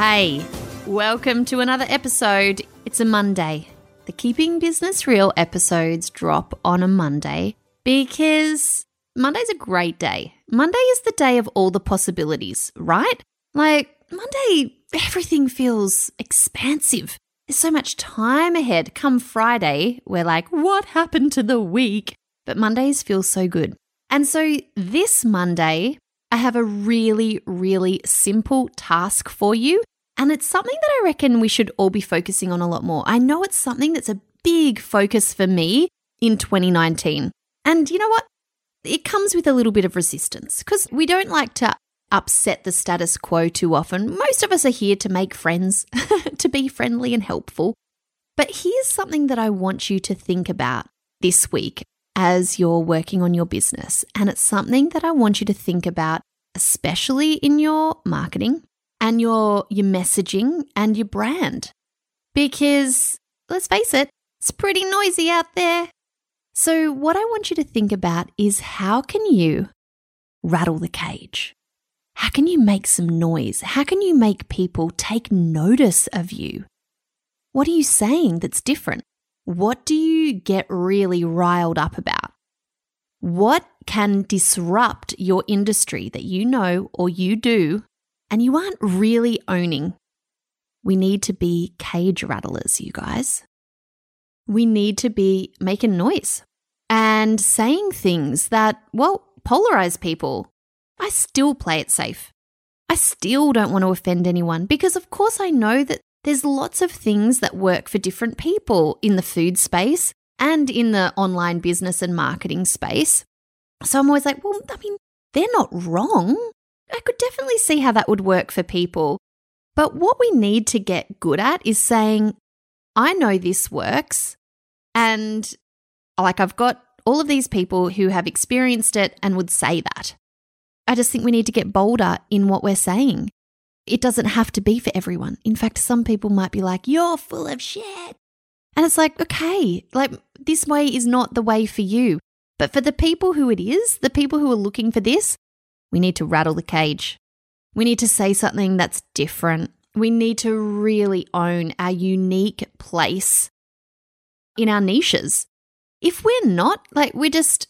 Hey, welcome to another episode. It's a Monday. The Keeping Business Real episodes drop on a Monday because Monday's a great day. Monday is the day of all the possibilities, right? Like, Monday, everything feels expansive. There's so much time ahead. Come Friday, we're like, what happened to the week? But Mondays feel so good. And so this Monday, I have a really, really simple task for you. And it's something that I reckon we should all be focusing on a lot more. I know it's something that's a big focus for me in 2019. And you know what? It comes with a little bit of resistance because we don't like to upset the status quo too often. Most of us are here to make friends, to be friendly and helpful. But here's something that I want you to think about this week as you're working on your business. And it's something that I want you to think about, especially in your marketing and your, your messaging and your brand. Because let's face it, it's pretty noisy out there. So, what I want you to think about is how can you rattle the cage? How can you make some noise? How can you make people take notice of you? What are you saying that's different? What do you get really riled up about? What can disrupt your industry that you know or you do and you aren't really owning? We need to be cage rattlers, you guys. We need to be making noise and saying things that, well, polarize people. I still play it safe. I still don't want to offend anyone because, of course, I know that there's lots of things that work for different people in the food space and in the online business and marketing space. So I'm always like, well, I mean, they're not wrong. I could definitely see how that would work for people. But what we need to get good at is saying, I know this works. And like I've got all of these people who have experienced it and would say that. I just think we need to get bolder in what we're saying. It doesn't have to be for everyone. In fact, some people might be like, you're full of shit. And it's like, okay, like this way is not the way for you. But for the people who it is, the people who are looking for this, we need to rattle the cage. We need to say something that's different. We need to really own our unique place in our niches. If we're not, like, we're just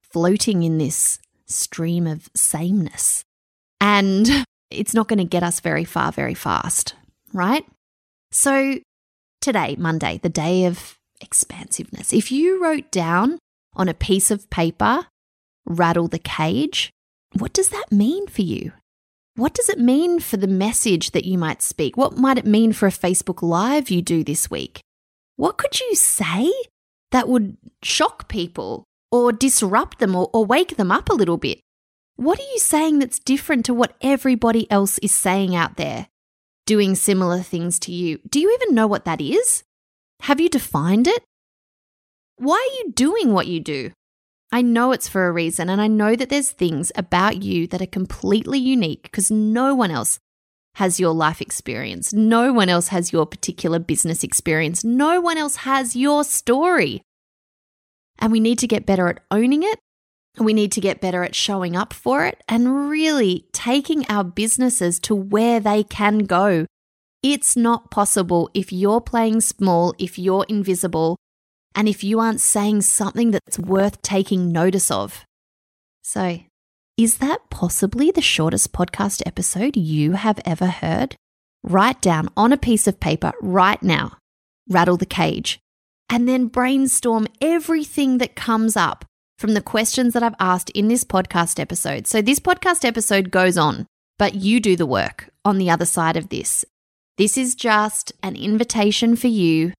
floating in this stream of sameness. And it's not going to get us very far, very fast, right? So, today, Monday, the day of expansiveness, if you wrote down on a piece of paper, rattle the cage, what does that mean for you? What does it mean for the message that you might speak? What might it mean for a Facebook Live you do this week? What could you say that would shock people or disrupt them or, or wake them up a little bit? What are you saying that's different to what everybody else is saying out there, doing similar things to you? Do you even know what that is? Have you defined it? Why are you doing what you do? I know it's for a reason, and I know that there's things about you that are completely unique because no one else has your life experience. No one else has your particular business experience. No one else has your story. And we need to get better at owning it. We need to get better at showing up for it and really taking our businesses to where they can go. It's not possible if you're playing small, if you're invisible, and if you aren't saying something that's worth taking notice of. So, is that possibly the shortest podcast episode you have ever heard? Write down on a piece of paper right now, rattle the cage, and then brainstorm everything that comes up from the questions that I've asked in this podcast episode. So, this podcast episode goes on, but you do the work on the other side of this. This is just an invitation for you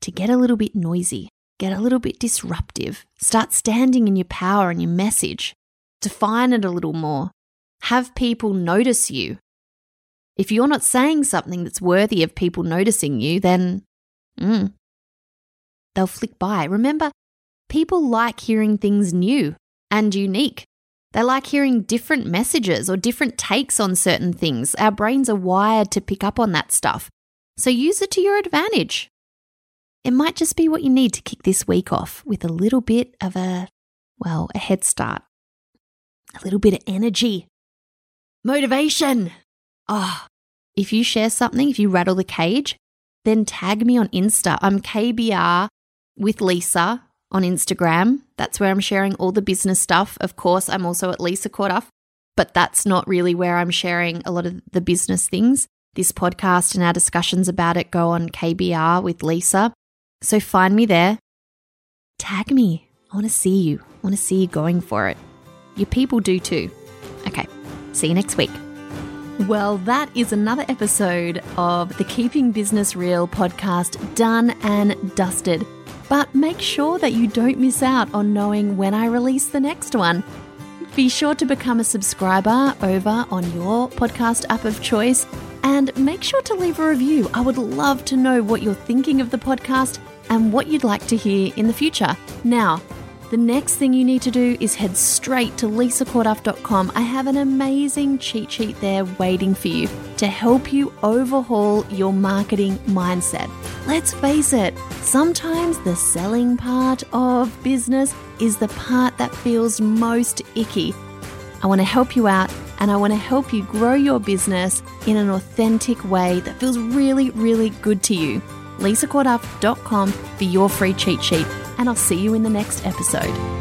to get a little bit noisy, get a little bit disruptive, start standing in your power and your message, define it a little more, have people notice you. If you're not saying something that's worthy of people noticing you, then mm, they'll flick by. Remember, people like hearing things new and unique. They like hearing different messages or different takes on certain things. Our brains are wired to pick up on that stuff. So use it to your advantage. It might just be what you need to kick this week off with a little bit of a, well, a head start, a little bit of energy, motivation. Ah, oh, if you share something, if you rattle the cage, then tag me on Insta. I'm KBR with Lisa on Instagram. That's where I'm sharing all the business stuff. Of course, I'm also at Lisa Corduff, but that's not really where I'm sharing a lot of the business things. This podcast and our discussions about it go on KBR with Lisa. So find me there. Tag me. I want to see you. I want to see you going for it. Your people do too. Okay, see you next week. Well, that is another episode of the Keeping Business Real podcast done and dusted. But make sure that you don't miss out on knowing when I release the next one. Be sure to become a subscriber over on your podcast app of choice and make sure to leave a review. I would love to know what you're thinking of the podcast and what you'd like to hear in the future. Now, the next thing you need to do is head straight to lisacorduff.com. I have an amazing cheat sheet there waiting for you to help you overhaul your marketing mindset. Let's face it, sometimes the selling part of business is the part that feels most icky. I want to help you out and I want to help you grow your business in an authentic way that feels really, really good to you. lisacorduff.com for your free cheat sheet and I'll see you in the next episode.